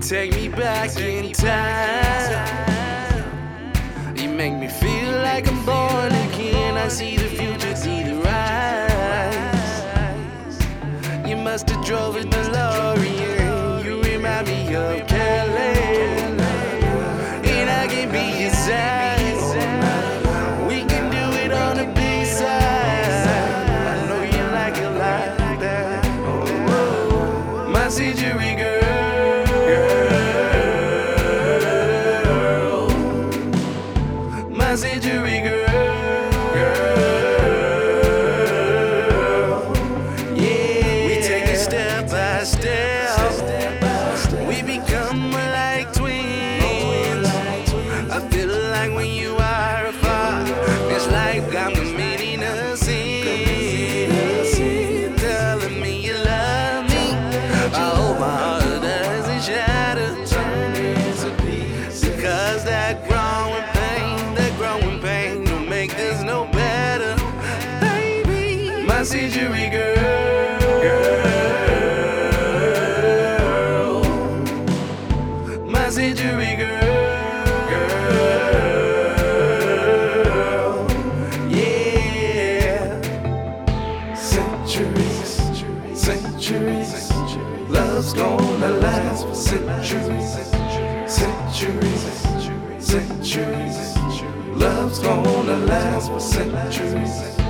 take me back in time. You make me feel like I'm born again. I see the future, see the rise. You must have drove a DeLorean. You remind me of Kelly. And I can be your side. We can do it on the big side. I know you like it like that. My century girl. Step. We become like twins. I feel like when you are committing a sin. Telling me you love me. I hope my heart doesn't shatter. Because that growing pain, that growing pain don't make this no better. Baby, my century girl. Love's gonna last centuries, centuries, centuries. Love's gonna last for centuries.